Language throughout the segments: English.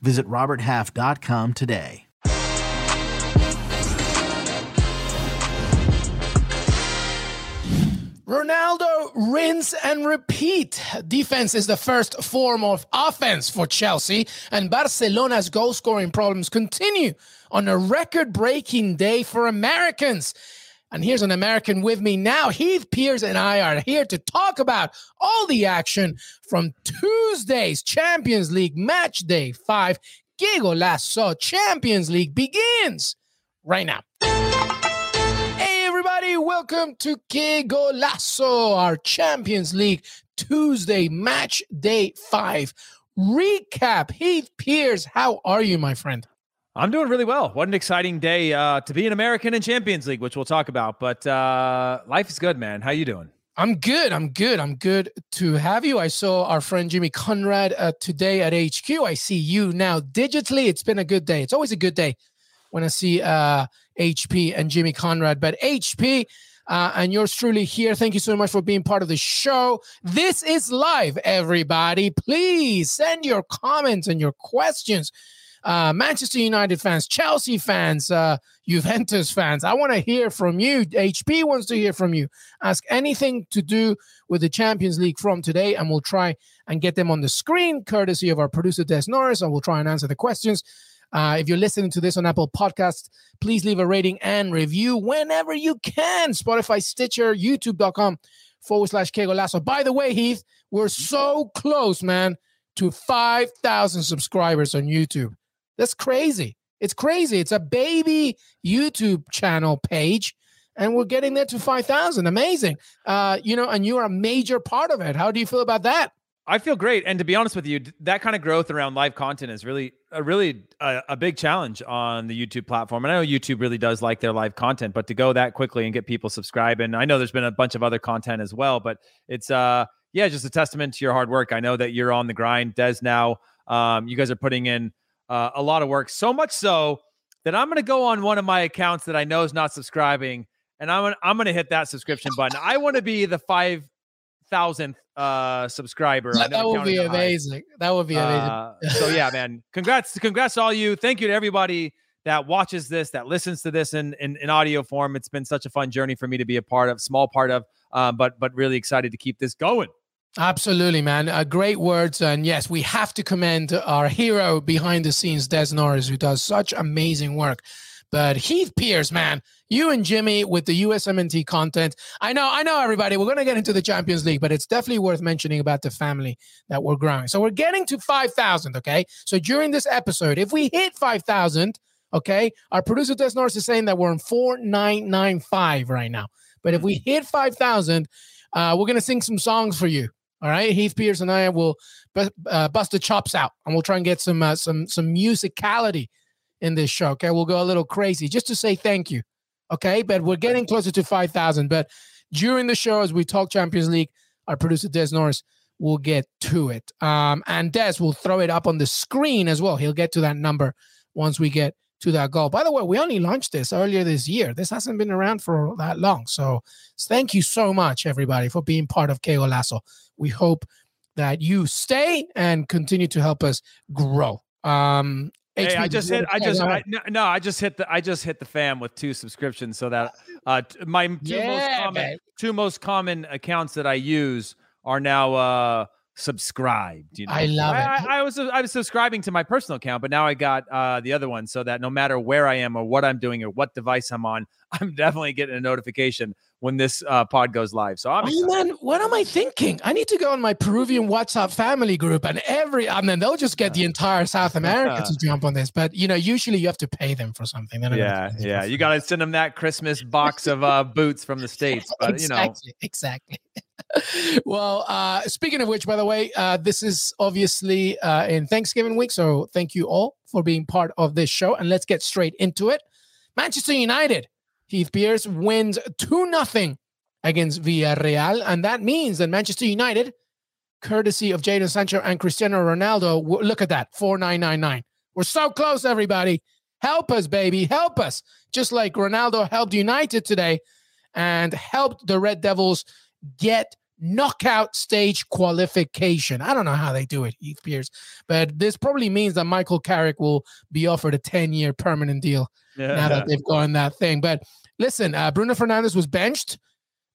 Visit RobertHalf.com today. Ronaldo, rinse and repeat. Defense is the first form of offense for Chelsea, and Barcelona's goal scoring problems continue on a record breaking day for Americans. And here's an American with me now. Heath Pearce and I are here to talk about all the action from Tuesday's Champions League match day five. Que Golazo Champions League begins right now Hey, everybody. Welcome to Que Golazo, our Champions League Tuesday match day five recap. Heath Pearce, how are you, my friend? I'm doing really well. What an exciting day uh, to be an American in Champions League, which we'll talk about. But uh, life is good, man. How you doing? I'm good. I'm good. I'm good to have you. I saw our friend Jimmy Conrad uh, today at HQ. I see you now digitally. It's been a good day. It's always a good day when I see uh, HP and Jimmy Conrad. But HP, uh, and yours truly here. Thank you so much for being part of the show. This is live, everybody. Please send your comments and your questions. Uh, Manchester United fans, Chelsea fans, uh, Juventus fans. I want to hear from you. HP wants to hear from you. Ask anything to do with the Champions League from today, and we'll try and get them on the screen, courtesy of our producer Des Norris, and we'll try and answer the questions. Uh, if you're listening to this on Apple Podcasts, please leave a rating and review whenever you can. Spotify, Stitcher, YouTube.com forward slash Que Golazo. By the way, Heath, we're so close, man, to 5,000 subscribers on YouTube. That's crazy. It's crazy. It's a baby YouTube channel page, and we're getting there to 5,000. Amazing. Uh, you know, and you're a major part of it. How do you feel about that? I feel great, and to be honest with you, that kind of growth around live content is really, a really a, a, big challenge on the YouTube platform. And I know YouTube really does like their live content, but to go that quickly and get people subscribing, I know there's been a bunch of other content as well, but it's uh, yeah, just a testament to your hard work. I know that you're on the grind, Des. Now, um, you guys are putting in uh, a lot of work, so much so that I'm going to go on one of my accounts that I know is not subscribing, and I'm gonna, I'm going to hit that subscription button. I want to be the five thousandth uh subscriber. That, that would be amazing. High. That would be amazing. Uh, so yeah, man. Congrats, congrats to all you. Thank you to everybody that watches this, that listens to this in, in, in audio form. It's been such a fun journey for me to be a part of, small part of, um, but but really excited to keep this going. Absolutely, man. Uh, great words. And yes, we have to commend our hero behind the scenes, Des Norris, who does such amazing work. But Heath Pearce, man, you and Jimmy with the USMNT content. I know, I know, everybody. We're going to get into the Champions League, but it's definitely worth mentioning about the family that we're growing. So we're getting to 5,000, okay? So during this episode, if we hit 5,000, okay, our producer Des Norris is saying that we're in 4995 right now. But if we hit 5,000, uh, we're going to sing some songs for you. All right, Heath Pearce and I will uh, bust the chops out, and we'll try and get some uh, some some musicality in this show. Okay, we'll go a little crazy just to say thank you. Okay, but we're getting closer to 5,000. But during the show, as we talk Champions League, our producer Des Norris will get to it. Um, and Des will throw it up on the screen as well. He'll get to that number once we get to that goal. By the way, we only launched this earlier this year. This hasn't been around for that long. So thank you so much, everybody, for being part of Qué Golazo. We hope that you stay and continue to help us grow. Um, Hey, I just hit. I just I, no, I just hit the. I just hit the fam with two subscriptions, so that uh, my two yeah, most common two most common accounts that I use are now uh subscribed. You know, I love I, it. I, I, was I was subscribing to my personal account, but now I got uh the other one, so that no matter where I am or what I'm doing or what device I'm on, I'm definitely getting a notification when this uh, pod goes live. So I'm oh, man, what am I thinking? I need to go on my Peruvian WhatsApp family group and every and then they'll just get the entire South America to jump on this. But you know, usually you have to pay them for something. Yeah, yeah. You gotta send them that Christmas box of uh, boots from the States. But exactly, you know. Exactly. well, uh, speaking of which, by the way, uh, this is obviously uh, in Thanksgiving week. So thank you all for being part of this show. And let's get straight into it. Manchester United, Heath Pearce wins 2 0 against Villarreal. And that means that Manchester United, courtesy of Jadon Sancho and Cristiano Ronaldo, look at that 4999. We're so close, everybody. Help us, baby. Help us. Just like Ronaldo helped United today and helped the Red Devils get knockout stage qualification. I don't know how they do it, Heath Pearce, but this probably means that Michael Carrick will be offered a 10 year permanent deal yeah. now that they've gone that thing. But listen, uh, Bruno Fernandes was benched.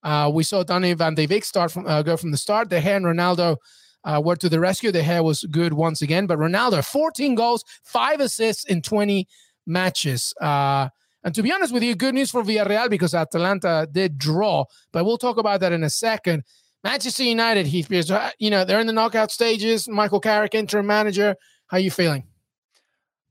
Uh, we saw Donny van de Beek start from uh, go from the start. De Gea and Ronaldo uh, were to the rescue. De Gea was good once again, but Ronaldo 14 goals, five assists in 20 matches. Uh, and to be honest with you, good news for Villarreal because Atalanta did draw, but we'll talk about that in a second. Manchester United, Heath Pearce, uh, you know, they're in the knockout stages. Michael Carrick, interim manager. How you feeling?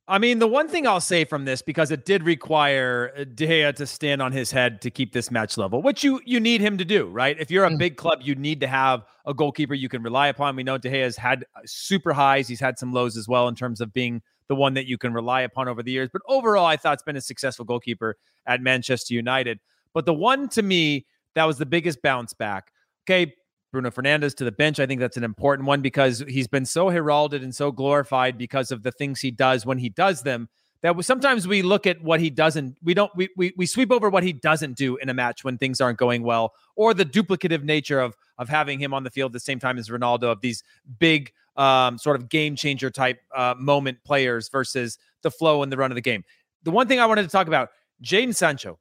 I mean, the one thing I'll say from this, because it did require uh, De Gea to stand on his head to keep this match level, which you you need him to do, right? If you're a mm. big club, you need to have a goalkeeper you can rely upon. We know De Gea has had super highs; he's had some lows as well in terms of being the one that you can rely upon over the years. But overall, I thought it's been a successful goalkeeper at Manchester United. But the one to me that was the biggest bounce back. Okay, Bruno Fernandes to the bench. I think that's an important one because he's been so heralded and so glorified because of the things he does when he does them that we, sometimes we look at what he doesn't we don't we, we we sweep over what he doesn't do in a match when things aren't going well or the duplicative nature of of having him on the field at the same time as Ronaldo of these big um, sort of game changer type uh, moment players versus the flow and the run of the game. The one thing I wanted to talk about, Jadon Sancho.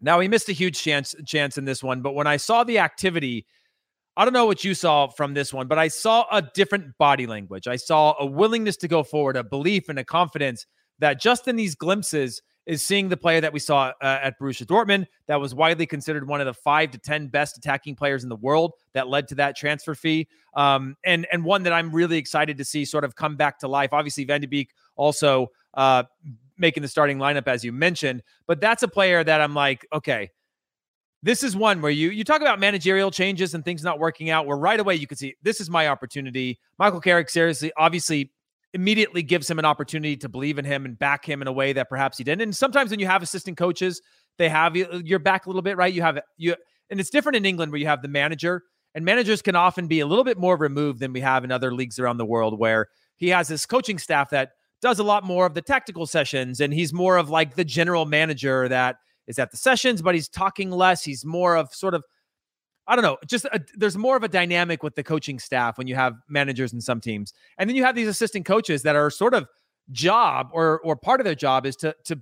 Now he missed a huge chance chance in this one, but when I saw the activity I don't know what you saw from this one, but I saw a different body language. I saw a willingness to go forward, a belief and a confidence that just in these glimpses is seeing the player that we saw uh, at Borussia Dortmund that was widely considered one of the 5 to 10 best attacking players in the world that led to that transfer fee. Um, and and one that I'm really excited to see sort of come back to life. Obviously Van de Beek also uh, making the starting lineup as you mentioned, but that's a player that I'm like, okay, this is one where you you talk about managerial changes and things not working out where right away you could see this is my opportunity. Michael carrick seriously obviously immediately gives him an opportunity to believe in him and back him in a way that perhaps he didn't. And sometimes when you have assistant coaches they have you uh, your back a little bit right? You have you and it's different in england where you have the manager and managers can often be a little bit more removed than we have in other leagues around the world where he has this coaching staff that does a lot more of the tactical sessions and he's more of like the general manager that is at the sessions, but he's talking less. He's more of sort of, I don't know, just a, there's more of a dynamic with the coaching staff when you have managers in some teams, and then you have these assistant coaches that are sort of job or or part of their job is to to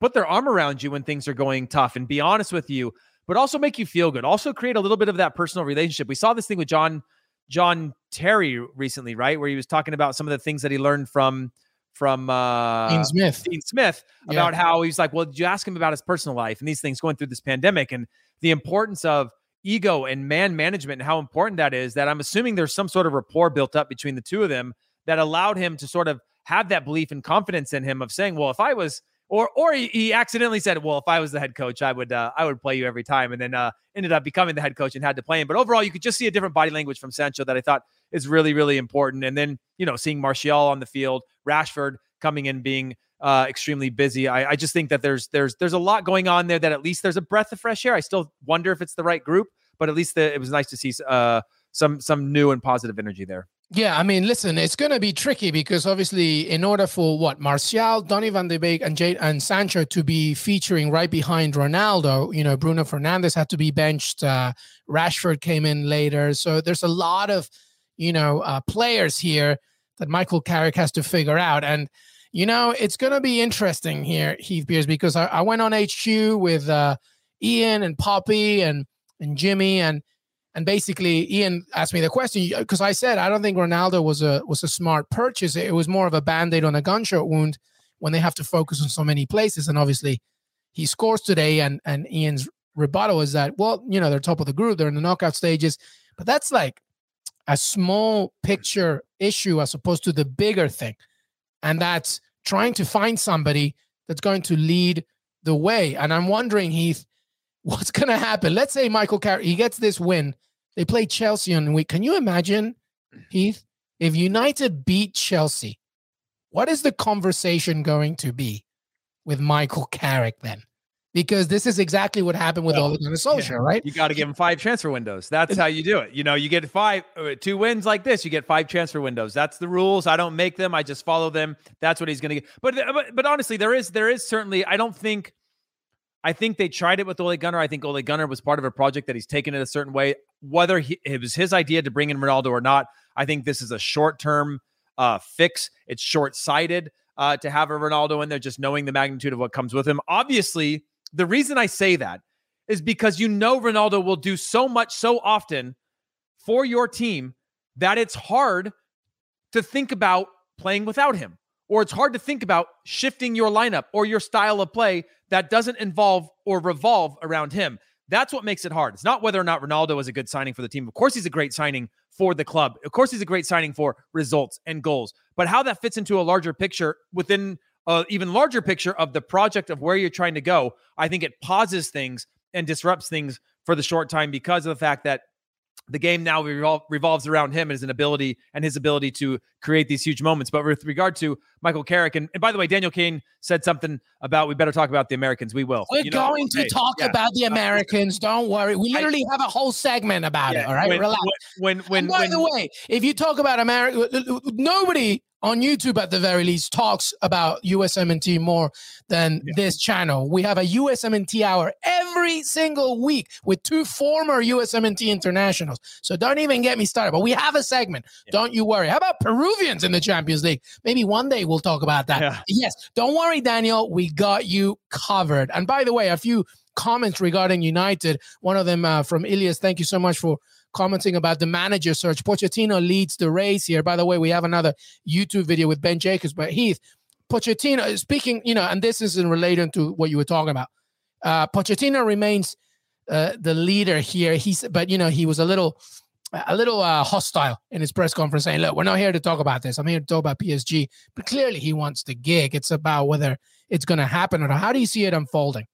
put their arm around you when things are going tough and be honest with you, but also make you feel good. Also create a little bit of that personal relationship. We saw this thing with John John Terry recently, right, where he was talking about some of the things that he learned from from uh, Dean Smith. Dean Smith about yeah. how he's like, well, did you ask him about his personal life and these things going through this pandemic and the importance of ego and man management and how important that is? That I'm assuming there's some sort of rapport built up between the two of them that allowed him to sort of have that belief and confidence in him of saying, well, if I was or or he, he, accidentally said, "Well, if I was the head coach, I would uh, I would play you every time," and then uh, ended up becoming the head coach and had to play him. But overall, you could just see a different body language from Sancho that I thought is really really important. And then you know seeing Martial on the field, Rashford coming in being uh, extremely busy. I, I, just think that there's there's there's a lot going on there that at least there's a breath of fresh air. I still wonder if it's the right group, but at least the, it was nice to see uh, some some new and positive energy there. Yeah, I mean, listen, it's going to be tricky because obviously, in order for what Martial, Donny van de Beek, and Jadon Sancho to be featuring right behind Ronaldo, you know, Bruno Fernandes had to be benched. Uh, Rashford came in later, so there's a lot of you know uh, players here that Michael Carrick has to figure out. And you know, it's going to be interesting here, Heath Pearce, because I, I went on HQ with uh, Ian and Poppy and and Jimmy and and basically Ian asked me the question because I said I don't think Ronaldo was a was a smart purchase. It was more of a band-aid on a gunshot wound when they have to focus on so many places. And obviously he scores today and and Ian's rebuttal is that, well, you know, they're top of the group, they're in the knockout stages. But that's like a small picture issue as opposed to the bigger thing. And that's trying to find somebody that's going to lead the way. And I'm wondering, Heath, what's going to happen? Let's say Michael Carrick, he gets this win. They play Chelsea on week. Can you imagine, Heath, if United beat Chelsea? what is the conversation going to be with Michael Carrick then? Because this is exactly what happened with Ole Gunnar Solskjaer, yeah. right? You got to give him five transfer windows. That's how you do it. You know, you get five, uh, two wins like this, you get five transfer windows. That's the rules. I don't make them. I just follow them. That's what he's going to get. But, but, but honestly, there is, there is certainly. I don't think. I think they tried it with Ole Gunnar. I think Ole Gunnar was part of a project that he's taken it a certain way. Whether he, it was his idea to bring in Ronaldo or not, I think this is a short term uh, fix. It's short sighted uh, to have a Ronaldo in there, just knowing the magnitude of what comes with him. Obviously, the reason I say that is because you know Ronaldo will do so much so often for your team that it's hard to think about playing without him, or it's hard to think about shifting your lineup or your style of play that doesn't involve or revolve around him. That's what makes it hard. It's not whether or not Ronaldo is a good signing for the team. Of course, he's a great signing for the club. Of course, he's a great signing for results and goals. But how that fits into a larger picture within an even larger picture of the project of where you're trying to go, I think it pauses things and disrupts things for the short time because of the fact that the game now revol- revolves around him and his ability and his ability to create these huge moments. But with regard to Michael Carrick, and, and by the way, Daniel Kane said something about we better talk about the Americans. We will. We're you know, going to hey, talk yeah. about the Americans. Don't worry. We literally I, have a whole segment about yeah, it. All right, when, relax. When when, when by when, the way, if you talk about America, nobody on YouTube at the very least talks about USMNT more than yeah. this channel. We have a USMNT hour every single week with two former USMNT internationals. So don't even get me started. But we have a segment. Yeah. Don't you worry. How about Peruvians in the Champions League? Maybe one day we'll talk about that. Yeah. Yes. Don't worry, Daniel. We got you covered. And by the way, a few comments regarding United. One of them uh, from Ilias. Thank you so much for commenting about the manager search. Pochettino leads the race here. By the way, we have another YouTube video with Ben Jacobs, but Heath, Pochettino, speaking, you know, and this isn't related to what you were talking about. Uh, Pochettino remains uh, the leader here. He's, but you know, he was a little, a little uh, hostile in his press conference, saying, "Look, we're not here to talk about this. I'm here to talk about PSG." But clearly, he wants the gig. It's about whether it's going to happen or not. How do you see it unfolding?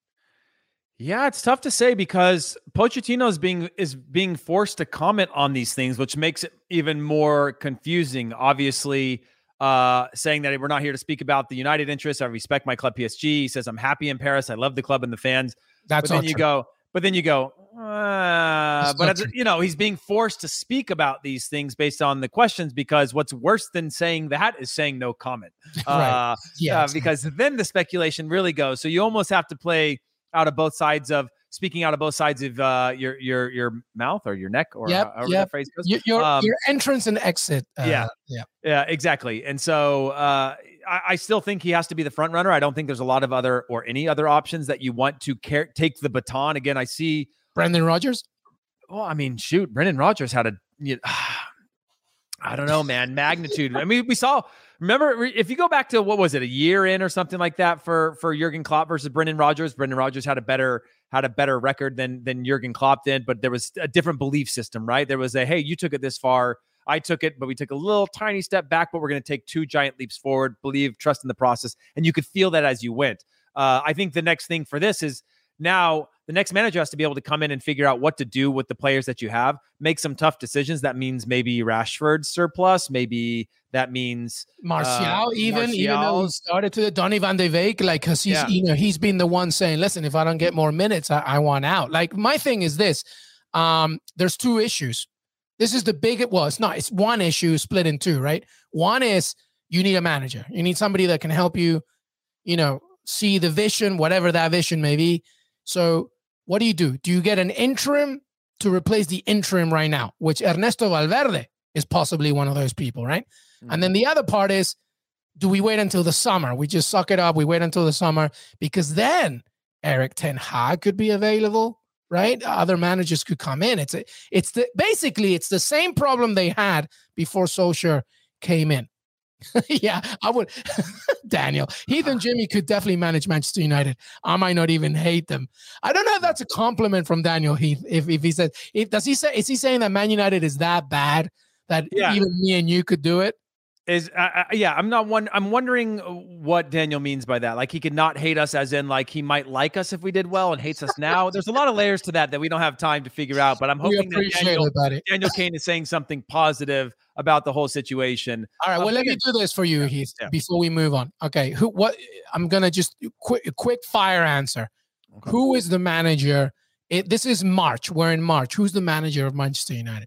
Yeah, it's tough to say because Pochettino is being is being forced to comment on these things, which makes it even more confusing. Obviously, uh, saying that we're not here to speak about the United interests. I respect my club PSG. He says I'm happy in Paris. I love the club and the fans. That's but then you true. go, but then you go, uh, but you know he's being forced to speak about these things based on the questions because what's worse than saying that is saying no comment. right. Uh, yeah, uh, because then the speculation really goes. So you almost have to play out of both sides of speaking out of both sides of uh, your your your mouth or your neck or yep, however yep. that phrase goes. Your your, um, your entrance and exit. Uh, yeah, yeah, yeah, exactly. And so uh, I, I, still think he has to be the front runner. I don't think there's a lot of other or any other options that you want to care, take the baton. Again, I see Brendan Rodgers. Well, I mean, shoot, Brendan Rodgers had a. You know, I don't know, man. Magnitude. I mean, we saw Remember, if you go back to what was it, a year in or something like that for for Jurgen Klopp versus Brendan Rodgers. Brendan Rodgers had a better had a better record than than Jurgen Klopp did, but there was a different belief system, right? There was a hey, you took it this far, I took it, but we took a little tiny step back, but we're going to take two giant leaps forward. Believe, trust in the process, and you could feel that as you went. Uh, I think the next thing for this is now the next manager has to be able to come in and figure out what to do with the players that you have, make some tough decisions. That means maybe Rashford surplus, maybe that means Martial, uh, even Martial. even though he started to Donny van de Beek, like because he's yeah. you know he's been the one saying, "Listen, if I don't get more minutes, I, I want out." Like my thing is this: um, there's two issues. This is the big. Well, it's not. It's one issue split in two, right? One is you need a manager. You need somebody that can help you, you know, see the vision, whatever that vision may be. So, what do you do? Do you get an interim to replace the interim right now, which Ernesto Valverde is possibly one of those people, right? Mm-hmm. And then the other part is, do we wait until the summer? We just suck it up. We wait until the summer because then Erik Ten Hag could be available, right? Other managers could come in. It's a, it's the basically it's the same problem they had before Solskjaer came in. yeah, I would. Daniel, Heath and Jimmy could definitely manage Manchester United. I might not even hate them. I don't know if that's a compliment from Daniel Heath. If if he said, if does he say, is he saying that Man United is that bad that yeah. even me and you could do it? Is uh, uh, yeah, I'm not one. I'm wondering what Daniel means by that. Like he could not hate us, as in like he might like us if we did well and hates us now. There's a lot of layers to that that we don't have time to figure out. But I'm hoping that Daniel, Daniel Kane is saying something positive about the whole situation. All right. Well, let me do this for you, Heath, yeah. before we move on. Okay. Who? What? I'm gonna just quick, quick fire answer. Okay. Who is the manager? It, this is March. We're in March. Who's the manager of Manchester United?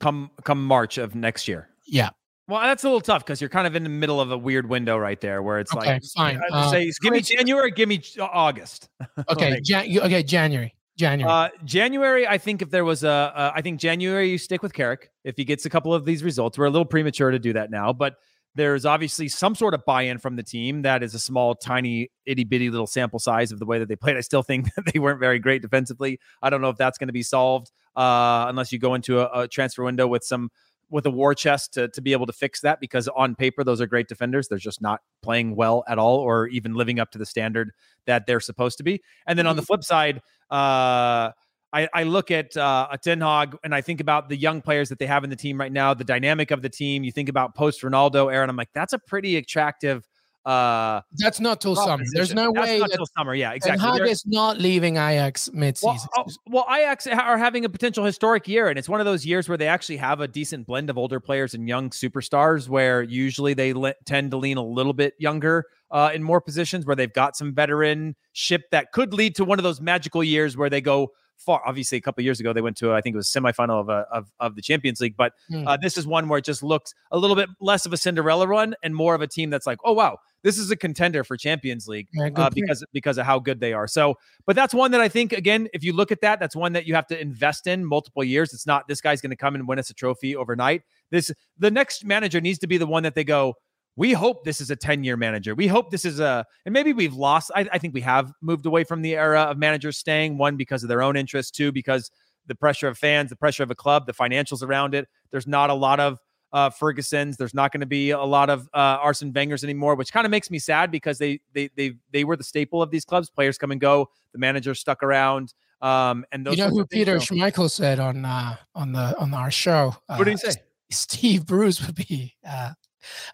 Come come March of next year. Yeah. Well, that's a little tough because you're kind of in the middle of a weird window right there, where it's okay, like, fine. Uh, say, give me January, give me August. Okay, like, Jan- okay, January. January. Uh, January, I think if there was a, uh, I think January you stick with Carrick if he gets a couple of these results. We're a little premature to do that now, but there's obviously some sort of buy-in from the team. That is a small, tiny, itty bitty little sample size of the way that they played. I still think that they weren't very great defensively. I don't know if that's going to be solved uh, unless you go into a, a transfer window with some with a war chest to, to be able to fix that because on paper those are great defenders they're just not playing well at all or even living up to the standard that they're supposed to be and then on the mm-hmm. flip side uh I, I look at uh, a Ten Hag and I think about the young players that they have in the team right now, the dynamic of the team. You think about post Ronaldo, Aaron. I'm like, that's a pretty attractive uh, that's not till summer. There's no That's way not till summer. Yeah, exactly. And is not leaving Ajax midseason. Well, uh, well, Ajax are having a potential historic year, and it's one of those years where they actually have a decent blend of older players and young superstars. Where usually they le- tend to lean a little bit younger uh, in more positions, where they've got some veteran ship that could lead to one of those magical years where they go far. Obviously, a couple years ago they went to I think it was semifinal of a, of, of the Champions League, but mm. uh, this is one where it just looks a little bit less of a Cinderella run and more of a team that's like, oh wow, this is a contender for Champions League yeah, uh, because because of how good they are. So, but that's one that I think again, if you look at that, that's one that you have to invest in multiple years. It's not this guy's going to come and win us a trophy overnight. This the next manager needs to be the one that they go. We hope this is a 10 year manager. We hope this is a, and maybe we've lost. I, I think we have moved away from the era of managers staying, one, because of their own interests, two, because the pressure of fans, the pressure of a club, the financials around it. There's not a lot of uh, Ferguson's. There's not going to be a lot of uh, Arsene Wenger's anymore, which kind of makes me sad because they they they they were the staple of these clubs. Players come and go. The manager stuck around. Um, and those you know who Peter Schmeichel said on uh, on the on our show. what did he say? Steve Bruce would be. Uh,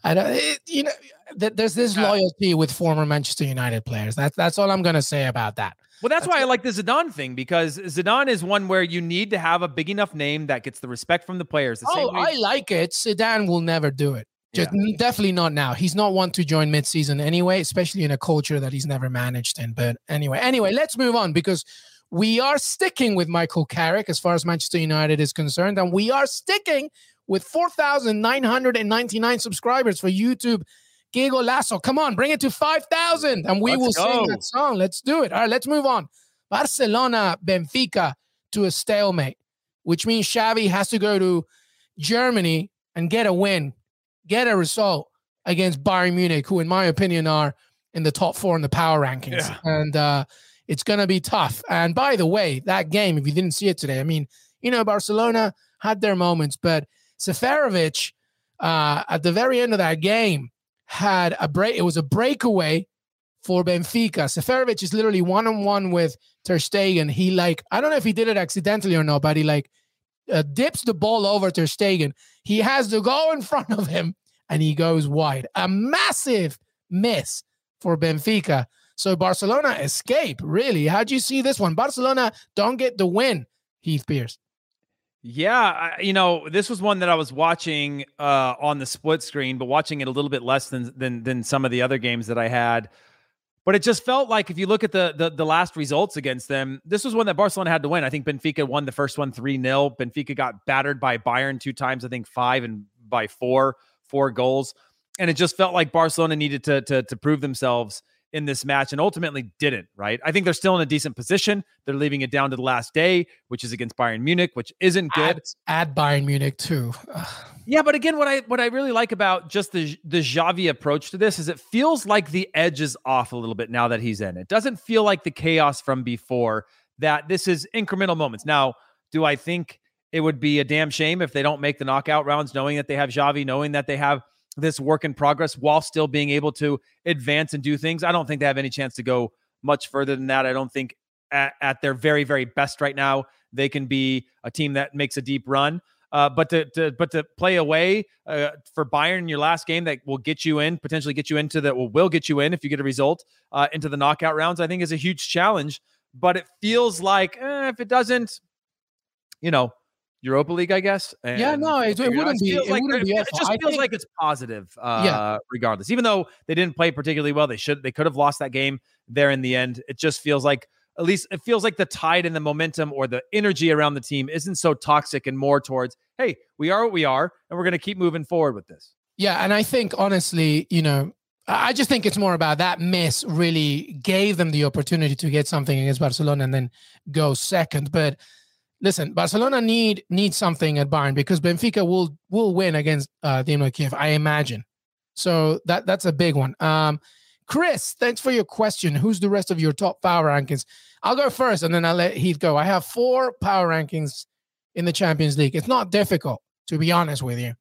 I don't. It, you know, th- there's this uh loyalty with former Manchester United players. That's that's all I'm going to say about that. Well, that's, that's why it. I like the Zidane thing because Zidane is one where you need to have a big enough name that gets the respect from the players. The oh, I like it. Zidane will never do it. Just yeah. definitely not now. He's not one to join midseason anyway, especially in a culture that he's never managed in. But anyway, anyway, let's move on because we are sticking with Michael Carrick as far as Manchester United is concerned, and we are sticking with 4,999 subscribers for YouTube Qué Golazo, Come on, bring it to 5,000 and we let's will go. sing that song. Let's do it. All right, let's move on. Barcelona, Benfica to a stalemate, which means Xavi has to go to Germany and get a win, get a result against Bayern Munich, who, in my opinion, are in the top four in the power rankings. Yeah. And uh, it's going to be tough. And by the way, that game, if you didn't see it today, I mean, you know, Barcelona had their moments, but Seferovic, uh, at the very end of that game, had a break. It was a breakaway for Benfica. Seferovic is literally one on one with Ter Stegen. He like I don't know if he did it accidentally or not, but he like uh, dips the ball over Ter Stegen. He has the goal in front of him, and he goes wide. A massive miss for Benfica. So Barcelona escape. Really, how do you see this one? Barcelona don't get the win. Heath Pearce. Yeah, I, you know, this was one that I was watching uh, on the split screen, but watching it a little bit less than than than some of the other games that I had. But it just felt like if you look at the, the the last results against them, this was one that Barcelona had to win. I think Benfica won the first one 3-0. Benfica got battered by Bayern two times, I think 5 and by 4, four goals. And it just felt like Barcelona needed to to to prove themselves in this match and ultimately didn't, right? I think they're still in a decent position. They're leaving it down to the last day, which is against Bayern Munich, which isn't good. Add, add Bayern Munich too. yeah, but again, what I what I really like about just the the Xavi approach to this is it feels like the edge is off a little bit now that he's in. It doesn't feel like the chaos from before that this is incremental moments. Now, do I think it would be a damn shame if they don't make the knockout rounds knowing that they have Xavi, knowing that they have this work in progress while still being able to advance and do things. I don't think they have any chance to go much further than that. I don't think at, at their very, very best right now, they can be a team that makes a deep run. Uh, but to, to but to play away uh, for Bayern in your last game that will get you in, potentially get you into that will will get you in if you get a result uh, into the knockout rounds. I think is a huge challenge. But it feels like eh, if it doesn't, you know, Europa League, I guess. yeah, no, it, it wouldn't be. It, like, wouldn't be. It just feels think, like it's positive. Uh, yeah. Regardless, even though they didn't play particularly well, they should. They could have lost that game there in the end. It just feels like at least it feels like the tide and the momentum or the energy around the team isn't so toxic and more towards, hey, we are what we are, and we're going to keep moving forward with this. Yeah, and I think honestly, you know, I just think it's more about that miss really gave them the opportunity to get something against Barcelona and then go second. But listen, Barcelona need need something at Bayern because Benfica will will win against uh, Dynamo Kiev, I imagine. So that that's a big one. Um, Chris, thanks for your question. Who's the rest of your top power rankings? I'll go first, and then I'll let Heath go. I have four power rankings in the Champions League. It's not difficult, to be honest with you.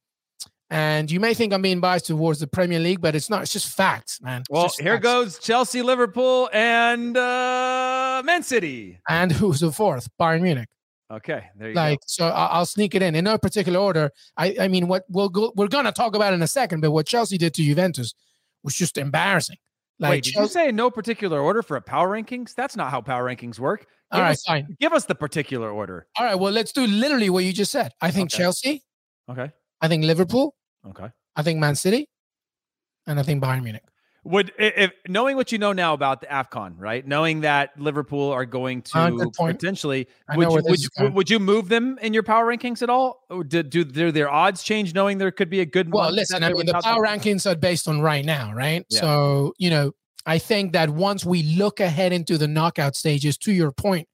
And you may think I'm being biased towards the Premier League, but it's not. It's just facts, man. It's well, here facts. goes Chelsea, Liverpool, and uh, Man City. And who's the fourth? Bayern Munich. Okay, there you like, go. so I'll, sneak it in in no particular order. I, I mean, what we'll go, we're gonna talk about in a second, but what Chelsea did to Juventus was just embarrassing. Like, Wait, did Chelsea, you say no particular order for a power rankings? That's not how power rankings work. Give all right, us, fine. Give us the particular order. All right, well, let's do literally what you just said. I think okay. Chelsea. Okay. I think Liverpool. Okay. I think Man City. And I think Bayern Munich. Would if knowing what you know now about the Afcon, right? Knowing that Liverpool are going uh, to potentially, would you, would, you, would you move them in your power rankings at all? Or do, do, do their odds change? Knowing there could be a good. Well, listen, I mean, the power them? rankings are based on right now, right? Yeah. So you know, I think that once we look ahead into the knockout stages, to your point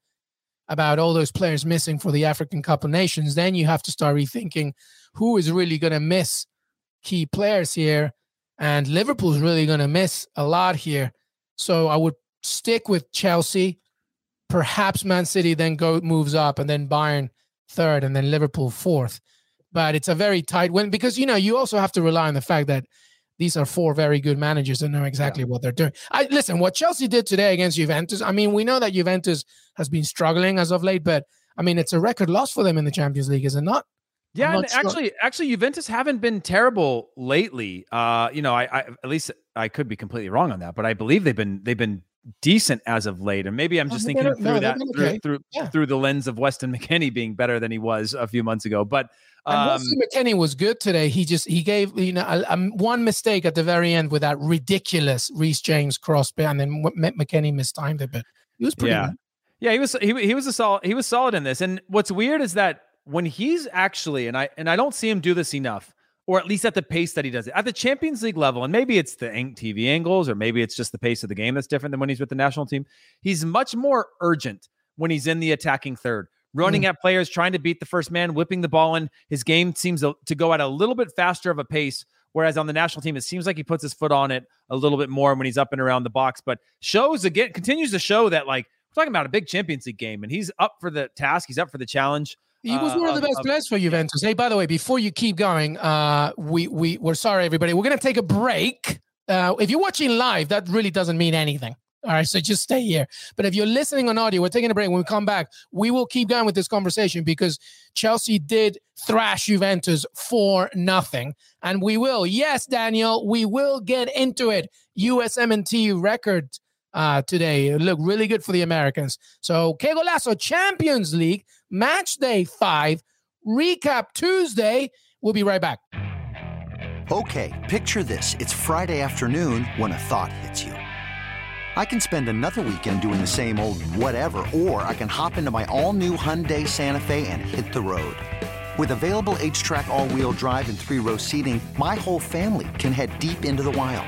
about all those players missing for the African Cup of Nations, then you have to start rethinking who is really going to miss key players here and Liverpool's really going to miss a lot here. So I would stick with Chelsea, perhaps Man City then go moves up, and then Bayern third, and then Liverpool fourth. But it's a very tight win because you know you also have to rely on the fact that these are four very good managers that know exactly yeah. what they're doing. I listen what Chelsea did today against Juventus. I mean, we know that Juventus has been struggling as of late, but I mean, it's a record loss for them in the Champions League, is it not? Yeah, and sure. actually, actually, Juventus haven't been terrible lately. Uh, you know, I, I at least I could be completely wrong on that, but I believe they've been they've been decent as of late. And maybe I'm just thinking through no, that okay. through through, yeah. through, the lens of Weston McKennie being better than he was a few months ago. But um, Weston McKennie was good today. He just he gave you know a, a, one mistake at the very end with that ridiculous Reece James cross, and then McKennie mistimed it. But he was pretty. Yeah. Good. Yeah, he was he, he was a solid he was solid in this. And what's weird is that when he's actually and I and I don't see him do this enough, or at least at the pace that he does it at the Champions League level, and maybe it's the TV angles, or maybe it's just the pace of the game that's different than when he's with the national team. He's much more urgent when he's in the attacking third, running mm. at players, trying to beat the first man, whipping the ball in. His game seems to go at a little bit faster of a pace. Whereas on the national team, it seems like he puts his foot on it a little bit more when he's up and around the box, but shows again, continues to show that like we're talking about a big Champions League game and he's up for the task. He's up for the challenge. He was uh, one of the best players for Juventus. Hey, by the way, before you keep going, uh, we we we're sorry, everybody. We're gonna take a break. Uh, if you're watching live, that really doesn't mean anything. All right, so just stay here. But if you're listening on audio, we're taking a break. When we come back, we will keep going with this conversation because Chelsea did thrash Juventus for nothing, and we will. Yes, Daniel, we will get into it. USMNT record uh, today. It looked really good for the Americans. So, Que Golazo Champions League, match day five, recap Tuesday. We'll be right back. Okay, picture this. It's Friday afternoon when a thought hits you. I can spend another weekend doing the same old whatever, or I can hop into my all new Hyundai Santa Fe and hit the road. With available HTRAC, all wheel drive, and three row seating, my whole family can head deep into the wild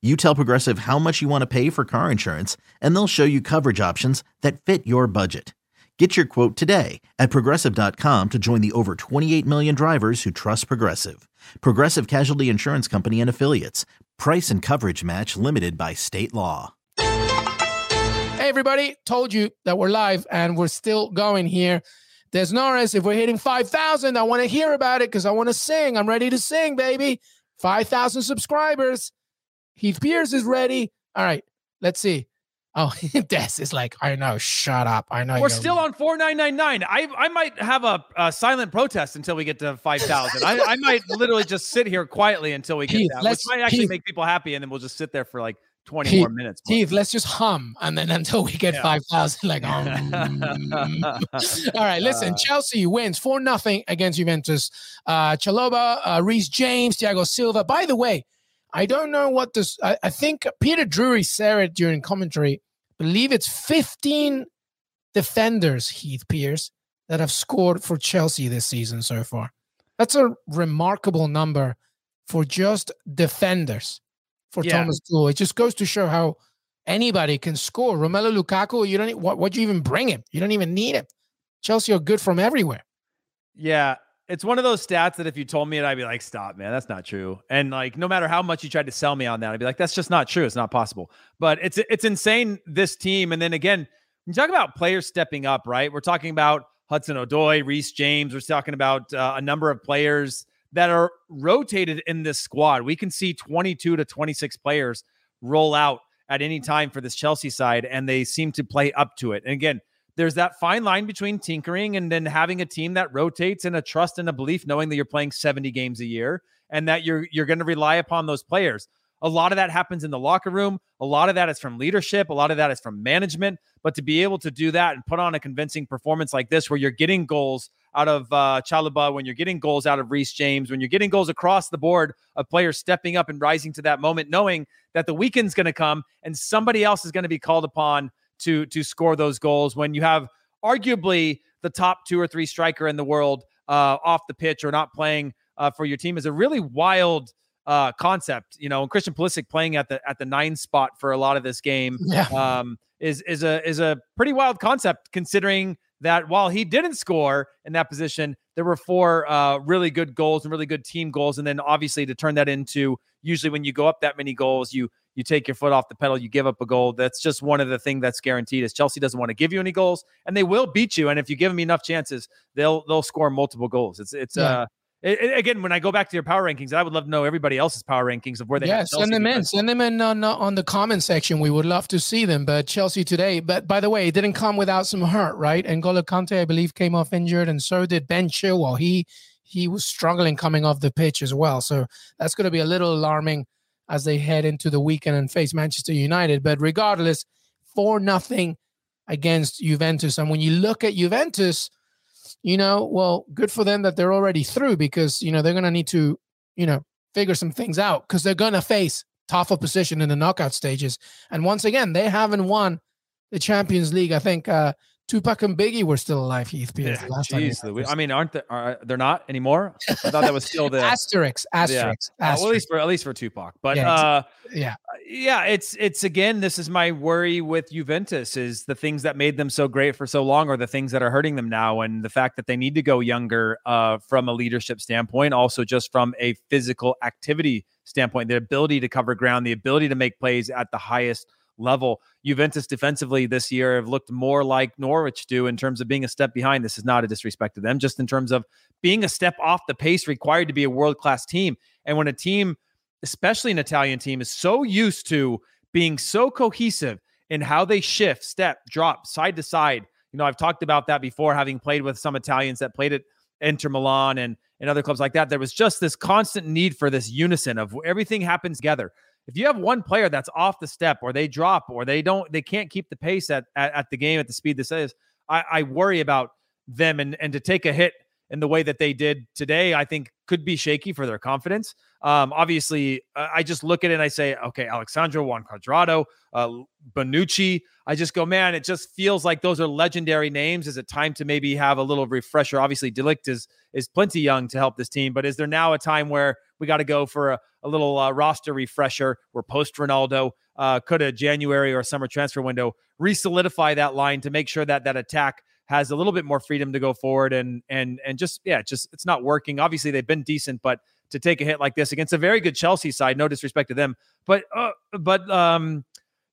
you tell Progressive how much you want to pay for car insurance, and they'll show you coverage options that fit your budget. Get your quote today at progressive.com to join the over 28 million drivers who trust Progressive. Progressive Casualty Insurance Company and Affiliates. Price and coverage match limited by state law. Hey, everybody. Told you that we're live and we're still going here. There's Norris. If we're hitting 5,000, I want to hear about it because I want to sing. I'm ready to sing, baby. 5,000 subscribers. Heath Pearce is ready. All right, let's see. Oh, Des is like, I know. Shut up. I know. We're still on four nine nine nine. I I might have a, a silent protest until we get to five thousand. I, I might literally just sit here quietly until we get Keith, that, which might actually Keith. make people happy, and then we'll just sit there for like twenty Keith, more minutes. Keith, let's just hum and then until we get Yeah. 5,000. Like, um. All right, listen. Uh, Chelsea wins 4 nothing against Juventus. Uh, Chalobah, uh, Reece James, Thiago Silva. By the way, I don't know what this, I, I think Peter Drury said it during commentary. believe it's 15 defenders, Heath Pearce, that have scored for Chelsea this season so far. That's a remarkable number for just defenders for Yeah. Thomas Tuchel. It just goes to show how anybody can score. Romelu Lukaku, you don't what what you even bring him? You don't even need him. Chelsea are good from everywhere. Yeah, it's one of those stats that if you told me it, I'd be like, "Stop, man, that's not true." And like, no matter how much you tried to sell me on that, I'd be like, "That's just not true. It's not possible." But it's it's insane this team. And then again, when you talk about players stepping up, right? We're talking about Hudson Odoi, Reece James. We're talking about uh, a number of players that are rotated in this squad. We can see 22 to 26 players roll out at any time for this Chelsea side, and they seem to play up to it. And again, there's that fine line between tinkering and then having a team that rotates and a trust and a belief knowing that you're playing 70 games a year and that you're you're going to rely upon those players. A lot of that happens in the locker room. A lot of that is from leadership. A lot of that is from management. But to be able to do that and put on a convincing performance like this, where you're getting goals out of uh, Chalobah, when you're getting goals out of Reece James, when you're getting goals across the board of players stepping up and rising to that moment, knowing that the weekend's going to come and somebody else is going to be called upon to to score those goals when you have arguably the top two or three striker in the world uh, off the pitch or not playing uh, for your team is a really wild uh, concept. You know, and Christian Pulisic playing at the at the nine spot for a lot of this game Yeah. um, is is a is a pretty wild concept considering that while he didn't score in that position, there were four uh, really good goals and really good team goals, and then obviously to turn that into usually when you go up that many goals, you you take your foot off the pedal, you give up a goal. That's just one of the things that's guaranteed. Is Chelsea doesn't want to give you any goals, and they will beat you. And if you give them enough chances, they'll they'll score multiple goals. It's it's Yeah. uh it- again when I go back to your power rankings, I would love to know everybody else's power rankings of where they yeah, send them in. Send them in on uh, on the comment section. We would love to see them. But Chelsea today, but by the way, it didn't come without some hurt, right? And N'Golo Kante, I believe, came off injured, and so did Ben Chilwell. He he was struggling coming off the pitch as well. So that's going to be a little alarming as they head into the weekend and face Manchester United. But regardless, four nothing against Juventus. And when you look at Juventus, you know, well, good for them that they're already through because you know they're going to need to, you know, figure some things out because they're going to face tough opposition in the knockout stages. And once again, they haven't won the Champions League. I think uh, Tupac and Biggie were still alive, Heath Pearce. Yeah, last time Jeez, Louis. I mean, aren't they? Are, they're not anymore. I thought that was still the Asterix, Asterix, Uh, well, at least for at least for Tupac. But Yeah, uh, yeah. yeah, it's it's again. This is my worry with Juventus: is the things that made them so great for so long, or the things that are hurting them now, and the fact that they need to go younger uh, from a leadership standpoint, also just from a physical activity standpoint, the ability to cover ground, the ability to make plays at the highest level. Juventus defensively this year have looked more like Norwich do in terms of being a step behind. This is not a disrespect to them, just in terms of being a step off the pace required to be a world class team. And when a team, especially an Italian team, is so used to being so cohesive in how they shift, step, drop, side to side. You know, I've talked about that before, having played with some Italians that played at Inter Milan and and other clubs like that. There was just this constant need for this unison of everything happens together. If you have one player that's off the step or they drop or they don't, they can't keep the pace at at, at the game at the speed this is, I, I worry about them and and to take a hit in the way that they did today, I think could be shaky for their confidence. Um, obviously, I just look at it and I say, okay, Alex Sandro Juan Cuadrado, uh, Bonucci. I just go, man, it just feels like those are legendary names. Is it time to maybe have a little refresher? Obviously, De Ligt is is plenty young to help this team, but is there now a time where we got to go for a, a little uh, roster refresher? We're post Ronaldo. Uh, could a January or summer transfer window re-solidify that line to make sure that that attack has a little bit more freedom to go forward and and and just yeah, just it's not working. Obviously, they've been decent, but to take a hit like this against a very good Chelsea side, no disrespect to them, but uh, but um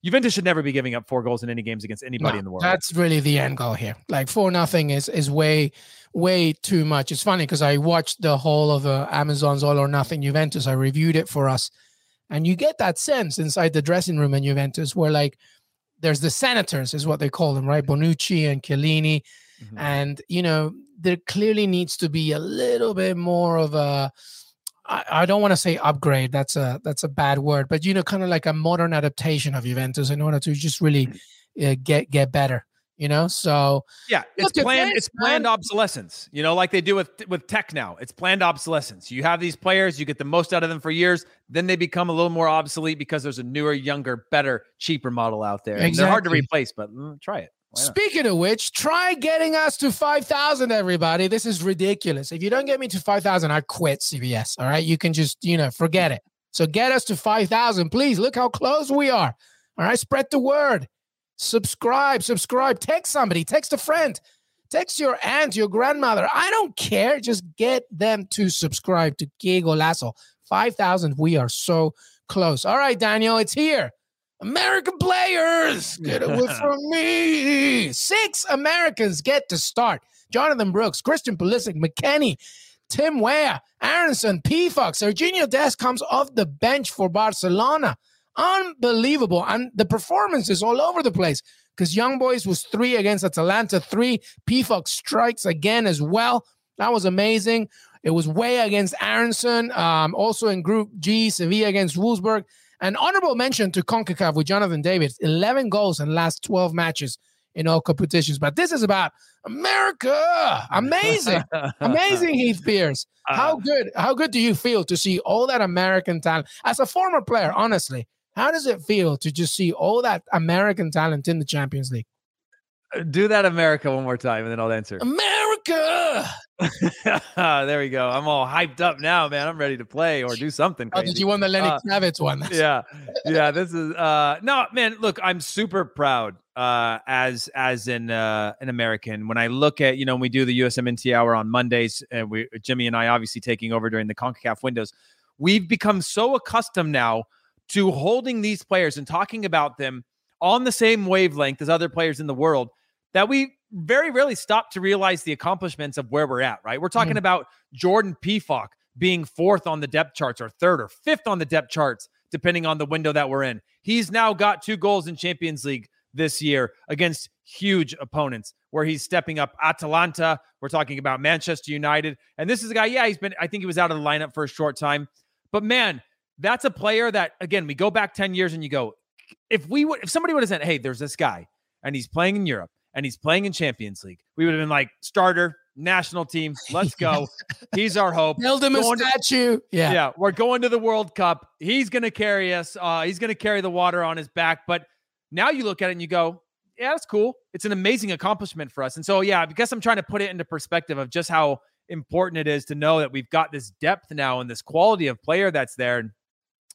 Juventus should never be giving up four goals in any games against anybody no, in the world. That's really the end goal here. Like four nothing is is way way too much. It's funny because I watched the whole of uh, Amazon's All or Nothing Juventus. I reviewed it for us, and you get that sense inside the dressing room in Juventus where like there's the senators is what they call them, right? Bonucci and Chiellini, mm-hmm. and you know there clearly needs to be a little bit more of a I, I don't want to say upgrade. That's a that's a bad word, but you know, kind of like a modern adaptation of Juventus in order to just really uh, get get better. You know, so yeah, it's planned. This, it's planned man. obsolescence. You know, like they do with with tech now. It's planned obsolescence. You have these players, you get the most out of them for years, then they become a little more obsolete because there's a newer, younger, better, cheaper model out there. Exactly. They're hard to replace, but mm, try it. Speaking of which, try getting us to 5,000, everybody. This is ridiculous. If you don't get me to 5,000, I quit CBS. All right. You can just, you know, forget it. So get us to 5,000, please. Look how close we are. All right. Spread the word. Subscribe, subscribe. Text somebody, text a friend, text your aunt, your grandmother. I don't care. Just get them to subscribe to Qué Golazo. 5,000. We are so close. All right, Daniel, it's here. American players, get away from me. Six Americans get to start. Jonathan Brooks, Christian Pulisic, McKennie, Tim Weah, Aaronson, Pefok, Sergiño Dest comes off the bench for Barcelona. Unbelievable. And the performances all over the place because Young Boys was three against Atalanta, three. Pefok strikes again as well. That was amazing. It was Weah against Aaronson. Um, also in Group G, Sevilla against Wolfsburg. An honorable mention to CONCACAF with Jonathan David, 11 goals in last 12 matches in all competitions. But this is about America. Amazing. Amazing, Heath. How uh, good, how good do you feel to see all that American talent? As a former player, honestly, how does it feel to just see all that American talent in the Champions League? Do that America one more time and then I'll answer. America. there we go. I'm all hyped up now, man. I'm ready to play or do something. Crazy. Oh, did you want the Lenny uh, Kravitz one? yeah, yeah. This is uh no man. Look, I'm super proud uh as as an uh an American when I look at you know we do the USMNT hour on Mondays and we Jimmy and I obviously taking over during the Concacaf windows. We've become so accustomed now to holding these players and talking about them on the same wavelength as other players in the world that we very rarely stop to realize the accomplishments of where we're at, right? We're talking mm-hmm. about Jordan Pefok being fourth on the depth charts or third or fifth on the depth charts, depending on the window that we're in. He's now got two goals in Champions League this year against huge opponents where he's stepping up Atalanta. We're talking about Manchester United. And this is a guy, yeah, he's been, I think he was out of the lineup for a short time. But man, that's a player that, again, we go back 10 years and you go, if we would, if somebody would have said, hey, there's this guy and he's playing in Europe and he's playing in Champions League, we would have been like, starter, national team, let's go. He's our hope. Build him going a statue. To, yeah. Yeah. We're going to the World Cup. He's going to carry us. Uh, he's going to carry the water on his back. But now you look at it and you go, yeah, that's cool. It's an amazing accomplishment for us. And so, yeah, I guess I'm trying to put it into perspective of just how important it is to know that we've got this depth now and this quality of player that's there. And,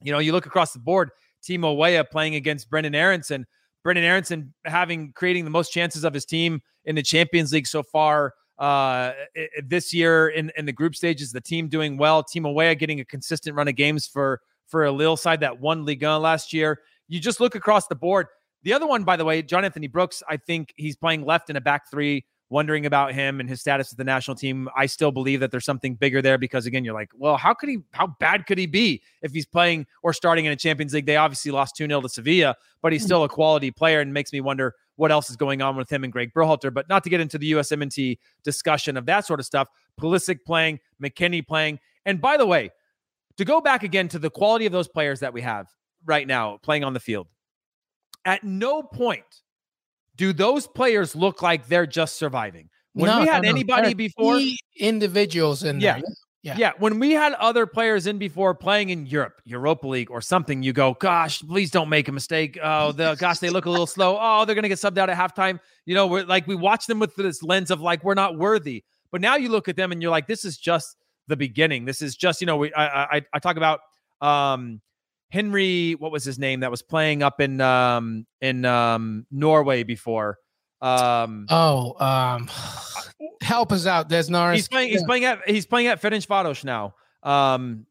you know, you look across the board, Timo Weah playing against Brenden Aaronson. Brenden Aaronson having creating the most chances of his team in the Champions League so far uh, this year in, in the group stages. The team doing well. Tim Weah getting a consistent run of games for for a Lille side that won Ligue 1 last year. You just look across the board. The other one, by the way, John Anthony Brooks, I think he's playing left in a back three wondering about him and his status with the national team. I still believe that there's something bigger there because again, you're like, well, how could he how bad could he be if he's playing or starting in a Champions League? They obviously lost 2-0 to Sevilla, but he's mm-hmm. still a quality player and makes me wonder what else is going on with him and Greg Berhalter. But not to get into the USMNT discussion of that sort of stuff. Pulisic playing, McKennie playing. And by the way, to go back again to the quality of those players that we have right now playing on the field, at no point do those players look like they're just surviving? When no, we had no, anybody before, individuals in yeah. There. Yeah. Yeah. When we had other players in before playing in Europe, Europa League or something, you go, gosh, please don't make a mistake. Oh, the gosh, they look a little slow. Oh, they're gonna get subbed out at halftime. You know, we're like we watch them with this lens of like we're not worthy. But now you look at them and you're like, this is just the beginning. This is just, you know, we I I, I talk about um Henry, what was his name that was playing up in um in um Norway before? Um, oh, um, help us out, Des Norris. He's playing. He's playing at. He's playing at Ferencváros now. Um.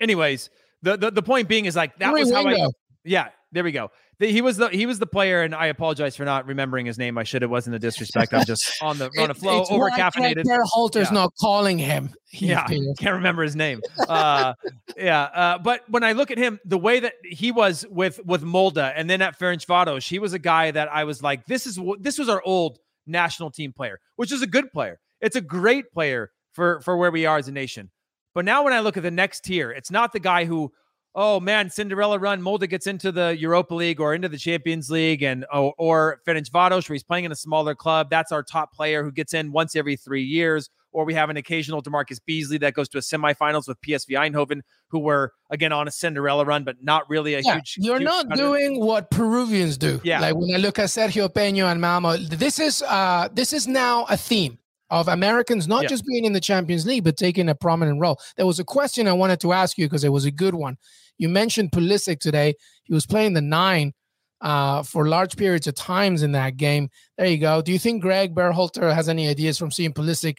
Anyways, the the, the point being is like that was how I. Yeah, there we go. He was the he was the player, and I apologize for not remembering his name. I should. It wasn't a disrespect. I'm just on the on a flow, over caffeinated. Berhalter's yeah. not calling him. yeah, can't remember his name. Uh, yeah, uh, but when I look at him, the way that he was with with Molde, and then at Ferencváros, he was a guy that I was like, this is this was our old national team player, which is a good player. It's a great player for for where we are as a nation. But now when I look at the next tier, it's not the guy who oh man, Cinderella run, Molde gets into the Europa League or into the Champions League, and or, or Ferencváros, where he's playing in a smaller club. That's our top player who gets in once every three years. Or we have an occasional DaMarcus Beasley that goes to a semifinals with PSV Eindhoven, who were again on a Cinderella run, but not really a yeah, huge. You're huge not doing what Peruvians do. Yeah. Like when I look at Sergio Peña and Malmo, this is uh this is now a theme of Americans not yeah. just being in the Champions League, but taking a prominent role. There was a question I wanted to ask you because it was a good one. You mentioned Pulisic today. He was playing the nine uh, for large periods of times in that game. There you go. Do you think Greg Berhalter has any ideas from seeing Pulisic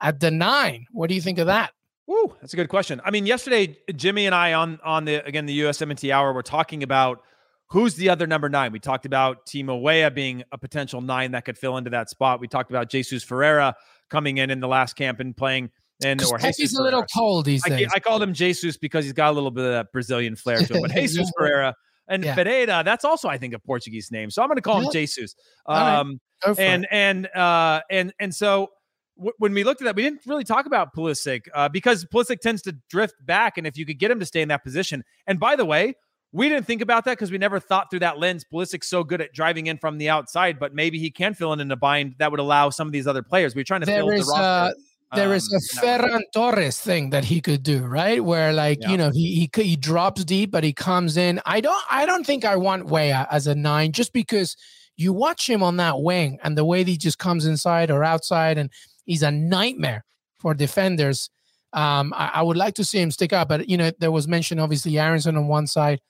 at the nine? What do you think of that? Woo, that's a good question. I mean, yesterday Jimmy and I on on the again the USMNT hour were talking about who's the other number nine. We talked about Timo Weah being a potential nine that could fill into that spot. We talked about Jesus Ferreira coming in in the last camp and playing and or he's a little cold these days. I, I called him Jesus because he's got a little bit of that Brazilian flair to him. But Jesus Ferreira and yeah. Ferreira, that's also I think a Portuguese name. So I'm going to call him Jesus. Um, right. and and uh, and and so w- when we looked at that, we didn't really talk about Pulisic uh, because Pulisic tends to drift back, and if you could get him to stay in that position, and by the way. We didn't think about that because we never thought through that lens. Pulisic's so good at driving in from the outside, but maybe he can fill in in a bind that would allow some of these other players. We're trying to there fill is, the roster. Uh, there um, is a Ferran Torres thing that he could do, right? Where like yeah. you know he, he he drops deep, but he comes in. I don't I don't think I want Weah as a nine just because you watch him on that wing and the way he just comes inside or outside, and he's a nightmare for defenders. Um, I, I would like to see him stick up, but you know there was mention obviously Aaronson on one side,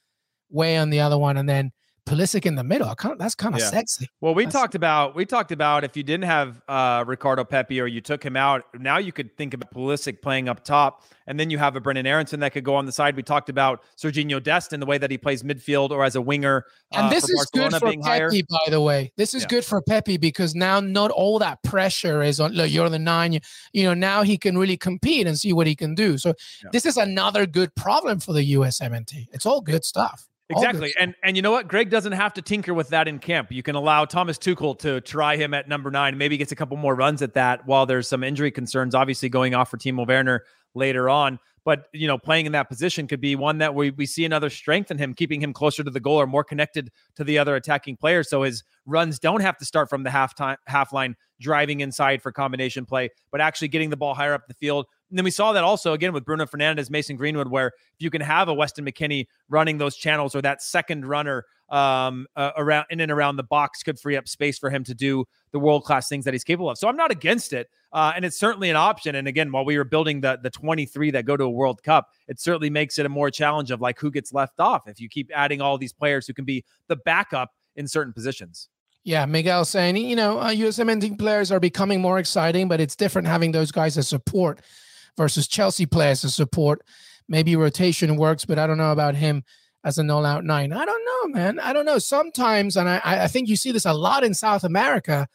Weah on the other one, and then Pulisic in the middle. Kind of, that's kind of yeah. sexy. Well, we that's talked about we talked about if you didn't have uh, Ricardo Pepi or you took him out, now you could think about Pulisic playing up top, and then you have a Brenden Aaronson that could go on the side. We talked about Sergiño Dest in the way that he plays midfield or as a winger. And uh, this is Barcelona good for Pepi, higher. by the way. This is yeah. good for Pepi because now not all that pressure is on. Look, you're the nine. You, you know now he can really compete and see what he can do. So yeah. this is another good problem for the USMNT. It's all good stuff. Exactly. And and you know what? Greg doesn't have to tinker with that in camp. You can allow Thomas Tuchel to try him at number nine. Maybe gets a couple more runs at that while there's some injury concerns, obviously going off for Timo Werner later on. But you know, playing in that position could be one that we, we see another strength in him, keeping him closer to the goal or more connected to the other attacking players. So his runs don't have to start from the half time half line driving inside for combination play, but actually getting the ball higher up the field, and then we saw that also again with Bruno Fernandes, Mason Greenwood, where if you can have a Weston McKennie running those channels or that second runner um, uh, around in and around the box could free up space for him to do the world class things that he's capable of. So I'm not against it, uh, and it's certainly an option. And again, while we were building the the 23 that go to a World Cup, it certainly makes it a more challenge of like who gets left off if you keep adding all these players who can be the backup in certain positions. Yeah, Miguel saying, you know, uh, USMNT players are becoming more exciting, but it's different having those guys as support versus Chelsea players as support. Maybe rotation works, but I don't know about him as an all out nine. I don't know, man. I don't know. Sometimes, and I, I think you see this a lot in South America,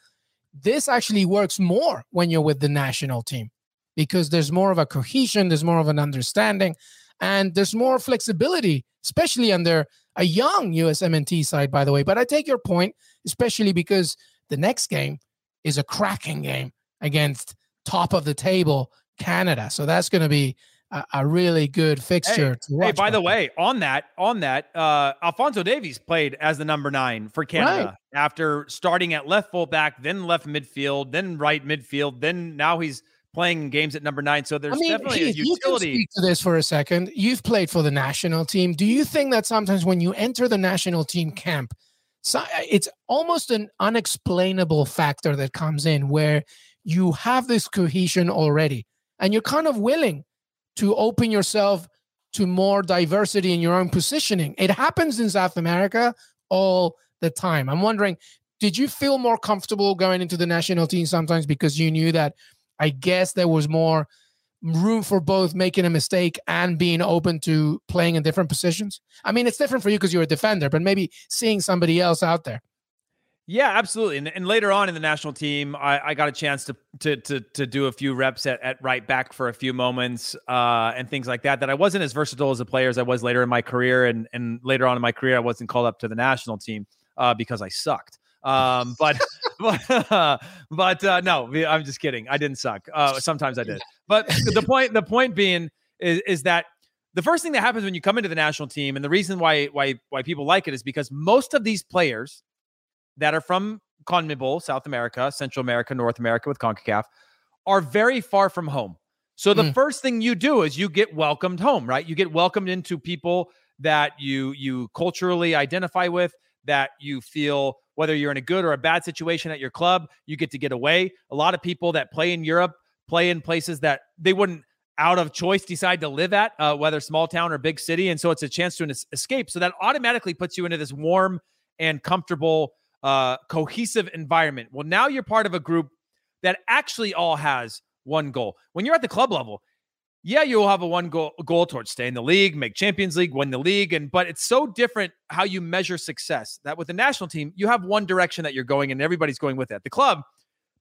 this actually works more when you're with the national team because there's more of a cohesion, there's more of an understanding, and there's more flexibility, especially under a young USMNT side, by the way. But I take your point, especially because the next game is a cracking game against top of the table Canada. So that's going to be a, a, really good fixture. Hey, hey by the way, on that, on that, uh, Alfonso Davies played as the number nine for Canada right. after starting at left fullback, then left midfield, then right midfield, then now he's playing games at number nine. So there's I mean, definitely a utility. You can speak to this for a second. You've played for the national team. Do you think that sometimes when you enter the national team camp, so it's almost an unexplainable factor that comes in where you have this cohesion already and you're kind of willing to open yourself to more diversity in your own positioning. It happens in South America all the time. I'm wondering, did you feel more comfortable going into the national team sometimes because you knew that I guess there was more room for both making a mistake and being open to playing in different positions? I mean, it's different for you because you're a defender, but maybe seeing somebody else out there. Yeah, absolutely. And, and later on in the national team, I, I got a chance to, to to to do a few reps at, at right back for a few moments uh, and things like that. That I wasn't as versatile as a player as I was later in my career, and and later on in my career, I wasn't called up to the national team uh, because I sucked. Um, but but uh, but uh, no, I'm just kidding. I didn't suck. Uh, sometimes I did. But the point the point being is is that the first thing that happens when you come into the national team, and the reason why why why people like it is because most of these players that are from CONMEBOL, South America, Central America, North America with CONCACAF, are very far from home. So the mm. first thing you do is you get welcomed home, right? You get welcomed into people that you you culturally identify with, that you feel whether you're in a good or a bad situation at your club, you get to get away. A lot of people that play in Europe play in places that they wouldn't out of choice decide to live at, uh, whether small town or big city, and so it's a chance to escape. So that automatically puts you into this warm and comfortable uh, cohesive environment. Well, now you're part of a group that actually all has one goal. When you're at the club level, yeah, you'll have a one goal goal towards stay in the league, make Champions League, win the league, and but it's so different how you measure success. That with the national team, you have one direction that you're going, and everybody's going with it. The club,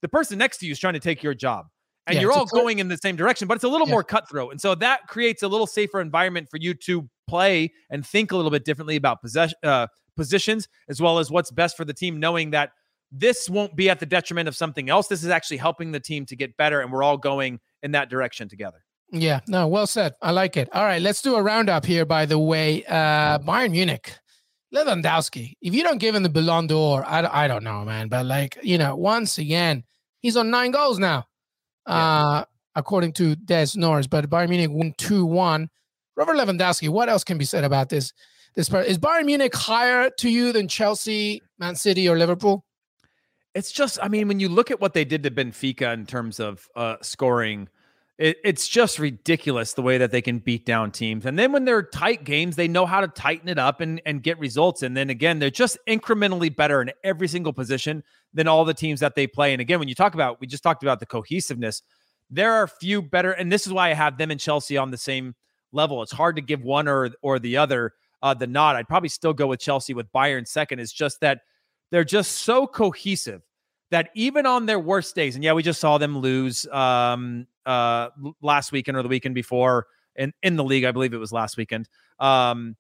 the person next to you is trying to take your job, and yeah, you're all going in the same direction, but it's a little yeah. more cutthroat, and so that creates a little safer environment for you to play and think a little bit differently about possession, uh, positions as well as what's best for the team, knowing that this won't be at the detriment of something else. This is actually helping the team to get better, and we're all going in that direction together. Yeah, no, well said. I like it. All right, let's do a roundup here. By the way, uh Bayern Munich, Lewandowski. If you don't give him the Ballon d'Or, I, I don't know, man. But like you know, once again, he's on nine goals now, yeah. uh, according to Des Norris. But Bayern Munich won two one. Robert Lewandowski. What else can be said about this? This part. Is Bayern Munich higher to you than Chelsea, Man City, or Liverpool? It's just, I mean, when you look at what they did to Benfica in terms of uh, scoring, it, it's just ridiculous the way that they can beat down teams. And then when they're tight games, they know how to tighten it up and, and get results. And then again, they're just incrementally better in every single position than all the teams that they play. And again, when you talk about, we just talked about the cohesiveness, there are few better, and this is why I have them and Chelsea on the same level. It's hard to give one or or the other uh, the nod. I'd probably still go with Chelsea with Bayern second. Is just that they're just so cohesive that even on their worst days, and yeah, we just saw them lose um, uh, last weekend or the weekend before in, in the league. I believe it was last weekend. Um,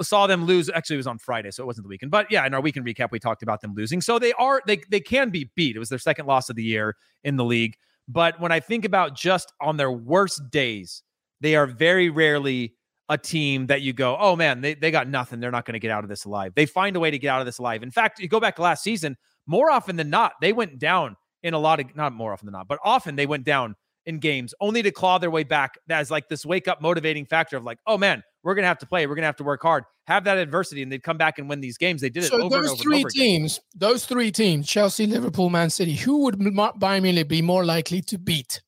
saw them lose. Actually, it was on Friday, so it wasn't the weekend. But yeah, in our weekend recap, we talked about them losing. So they are they they can be beat. It was their second loss of the year in the league. But when I think about just on their worst days, they are very rarely a team that you go, oh man, they, they got nothing. They're not going to get out of this alive. They find a way to get out of this alive. In fact, you go back to last season, more often than not, they went down in a lot of, not more often than not, but often they went down in games only to claw their way back as like this wake up motivating factor of like, oh man, we're going to have to play. We're going to have to work hard, have that adversity, and they'd come back and win these games. They did it so over those over three over teams, again. those three teams, Chelsea, Liverpool, Man City, who would Bayern Munich be more likely to beat?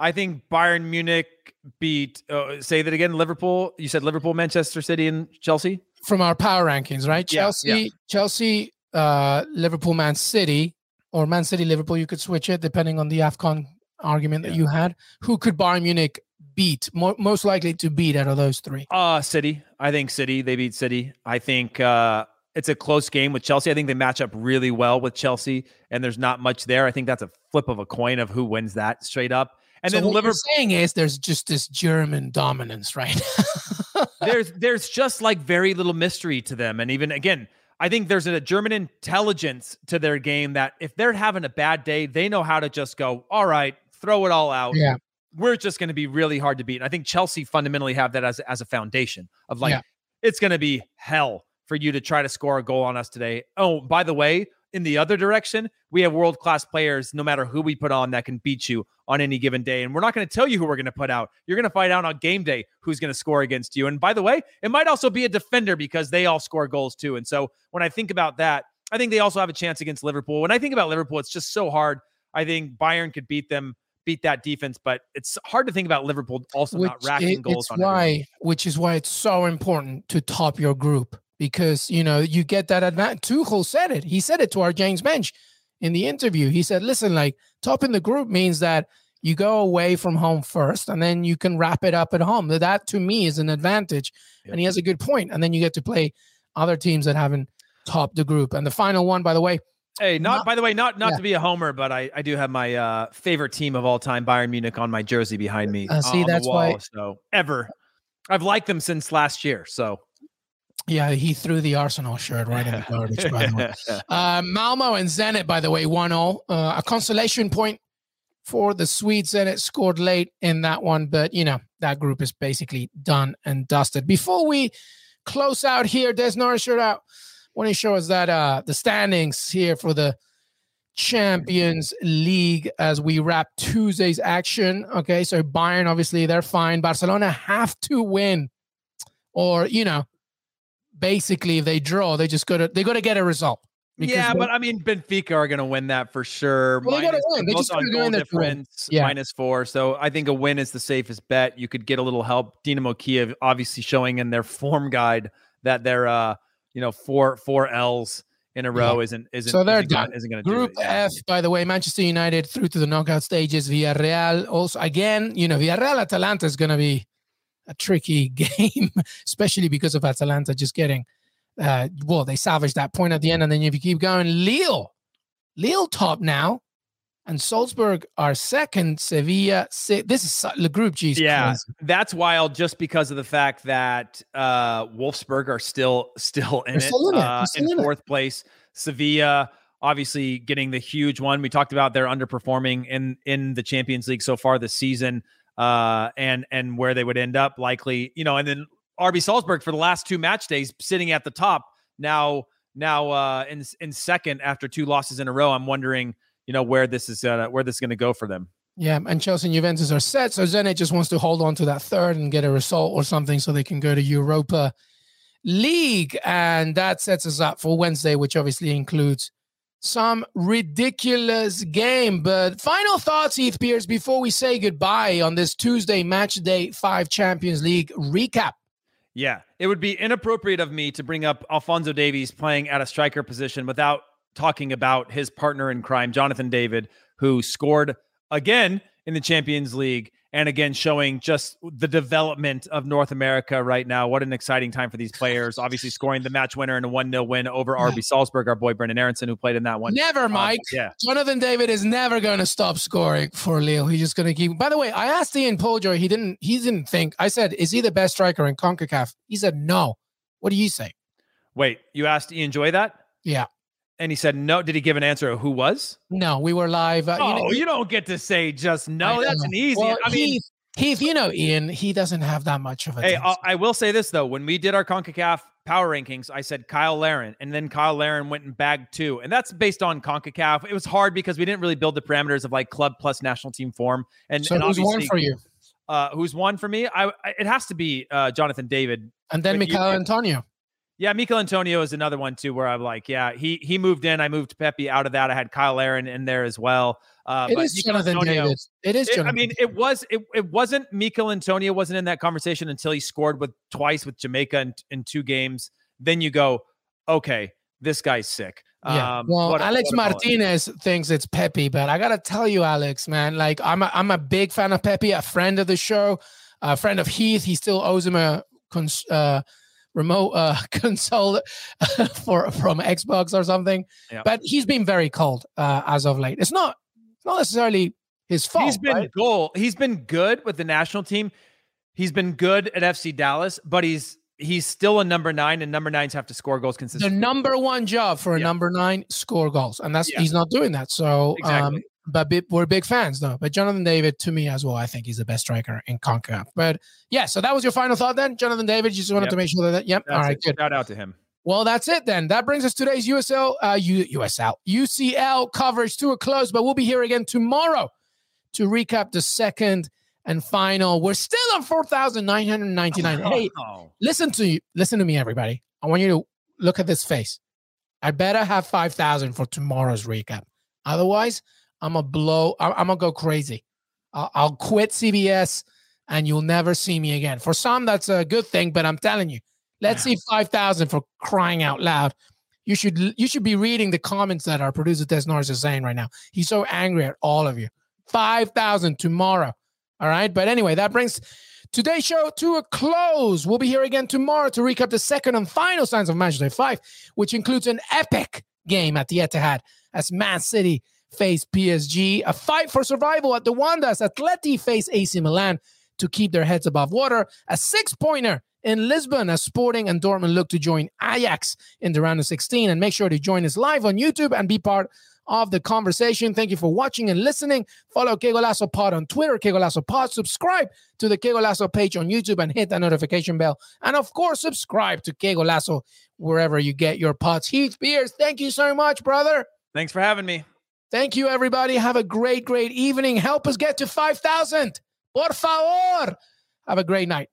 I think Bayern Munich beat. Uh, say that again. Liverpool. You said Liverpool, Manchester City, and Chelsea from our power rankings, right? Yeah, Chelsea, yeah. Chelsea, uh, Liverpool, Man City, or Man City, Liverpool. You could switch it depending on the Afcon argument yeah. that you had. Who could Bayern Munich beat? Mo- most likely to beat out of those three. Uh City. I think City. They beat City. I think. uh it's a close game with Chelsea. I think they match up really well with Chelsea, and there's not much there. I think that's a flip of a coin of who wins that straight up. And so then what Liverpool you're saying is there's just this German dominance, right? there's there's just like very little mystery to them, and even again, I think there's a German intelligence to their game that if they're having a bad day, they know how to just go, all right, throw it all out. Yeah. We're just going to be really hard to beat. And I think Chelsea fundamentally have that as, as a foundation of like, yeah. it's going to be hell for you to try to score a goal on us today. Oh, by the way, in the other direction, we have world class players, no matter who we put on, that can beat you on any given day. And we're not going to tell you who we're going to put out. You're going to find out on game day who's going to score against you. And by the way, it might also be a defender because they all score goals too. And so when I think about that, I think they also have a chance against Liverpool. When I think about Liverpool, it's just so hard. I think Bayern could beat them, beat that defense, but it's hard to think about Liverpool also which not racking it, goals. It's why, which is why it's so important to top your group because you know you get that advantage. Tuchel said it. He said it to our James Benge in the interview. He said, "Listen, like top in the group means that you go away from home first, and then you can wrap it up at home. That to me is an advantage." Yep. And he has a good point. And then you get to play other teams that haven't topped the group. And the final one, by the way. Hey, not, not by the way, not not yeah. to be a homer, but I, I do have my uh, favorite team of all time, Bayern Munich, on my jersey behind me. Uh, see, that's wall, why. So ever, I've liked them since last year. So yeah, he threw the Arsenal shirt right in the garbage, by the way. Uh, Malmo and Zenit, by the way, 1 0. Uh, a consolation point for the Swedes. Zenit scored late in that one, but, you know, that group is basically done and dusted. Before we close out here, Des Norris shirt out. Want to show us that uh, the standings here for the Champions League as we wrap Tuesday's action. Okay, so Bayern, obviously, they're fine. Barcelona have to win, or, you know, basically if they draw, they just got to they got to get a result. Yeah, but I mean Benfica are going to win that for sure. Well, minus, they got to win. They just on goal difference yeah. minus four. So I think a win is the safest bet. You could get a little help. Dinamo Kiev obviously showing in their form guide that they're uh you know four four L's in a row yeah. isn't isn't so they're isn't done. Gonna, isn't to Group F, by the way, Manchester United through to the knockout stages. Villarreal also again, you know, Villarreal Atalanta is going to be a tricky game, especially because of Atalanta just getting uh, well, they salvaged that point at the end, and then if you keep going, Lille, Lille top now, and Salzburg are second. Sevilla, this is the group G. Yeah, crazy. that's wild. Just because of the fact that uh, Wolfsburg are still still in it, in, it. Uh, in, in fourth it. place. Sevilla obviously getting the huge one. We talked about they're underperforming in in the Champions League so far this season, uh, and and where they would end up likely, you know, and then RB Salzburg for the last two match days, sitting at the top. Now, now uh, in in second after two losses in a row. I'm wondering, you know, where this is uh, where this is going to go for them. Yeah, and Chelsea and Juventus are set. So Zenit just wants to hold on to that third and get a result or something so they can go to Europa League. And that sets us up for Wednesday, which obviously includes some ridiculous game. But final thoughts, Heath Pearce, before we say goodbye on this Tuesday match day five Champions League recap. Yeah, it would be inappropriate of me to bring up Alfonso Davies playing at a striker position without talking about his partner in crime, Jonathan David, who scored again in the Champions League and again showing just the development of North America right now. What an exciting time for these players. Obviously, scoring the match winner in a 1 0 win over RB Salzburg, our boy Brenden Aaronson, who played in that one. Never, um, Mike. yeah. Jonathan David is never going to stop scoring for Leo. He's just going to keep. By the way, I asked Ian Poulter, he didn't, he didn't think, I said, is he the best striker in CONCACAF? He said, no. What do you say? Wait, you asked Ian Joy that? Yeah. And he said no. Did he give an answer of who was? No, we were live. Uh, oh, you, know, you, don't get to say just no. That's an easy. Well, I mean, Heath, you know, Ian, he doesn't have that much of a. Hey, I, I will say this though: when we did our Concacaf power rankings, I said Kyle Larin, and then Kyle Larin went and bagged two, and that's based on Concacaf. It was hard because we didn't really build the parameters of like club plus national team form. And so and who's one for you? Uh, who's one for me? I, I it has to be uh, Jonathan David, and then Michail Antonio. Yeah, Michail Antonio is another one too, where I'm like, yeah, he he moved in. I moved Pepi out of that. I had Kyle Larin in there as well. Uh, it is Jonathan Antonio, David. It is. It, I mean, it was. It, it wasn't Michail Antonio wasn't in that conversation until he scored with twice with Jamaica in, in two games. Then you go, okay, this guy's sick. Yeah. Um, well, what, Alex what Martinez thinks it's Pepi, but I gotta tell you, Alex, man, like I'm a, I'm a big fan of Pepi, a friend of the show, a friend of Heath. He still owes him a. Cons- uh, remote uh, console for from Xbox or something. Yep. But he's been very cold uh, as of late. It's not not necessarily his fault. He's been right? goal. He's been good with the national team. He's been good at FC Dallas, but he's he's still a number nine, and number nines have to score goals consistently. The number one job for a number nine, score goals, and that's he's not doing that. So um, exactly. um, but we're big fans though. But Jonathan David, to me as well, I think he's the best striker in CONCACAF. But yeah, so that was your final thought then, Jonathan David. You just wanted yep. to make sure that, yep. That's All right, it. good. Shout out to him. Well, that's it then. That brings us today's USL, uh, U- USL, UCL coverage to a close. But we'll be here again tomorrow to recap the second and final. We're still on four thousand nine hundred ninety nine. Oh. Hey, listen to you. Listen to me, everybody. I want you to look at this face. I better have five thousand for tomorrow's recap. Otherwise, I'm gonna blow. I'm, I'm gonna go crazy. I'll, I'll quit CBS, and you'll never see me again. For some, that's a good thing, but I'm telling you, Let's see 5,000 for crying out loud. You should you should be reading the comments that our producer Des Norris is saying right now. He's so angry at all of you. 5,000 tomorrow. All right. But anyway, that brings today's show to a close. We'll be here again tomorrow to recap the second and final signs of Manchester 5, which includes an epic game at the Etihad as Man City face PSG, a fight for survival at the Wandas, as Atleti face AC Milan to keep their heads above water, a six pointer in Lisbon as Sporting and Dortmund look to join Ajax in the round of 16. And make sure to join us live on YouTube and be part of the conversation. Thank you for watching and listening. Follow Qué Golazo Pod on Twitter, Qué Golazo Pod. Subscribe to the Qué Golazo page on YouTube and hit that notification bell. And of course, subscribe to Qué Golazo wherever you get your pods. Heath Pearce, thank you so much, brother. Thanks for having me. Thank you, everybody. Have a great, great evening. Help us get to 5,000. Por favor. Have a great night.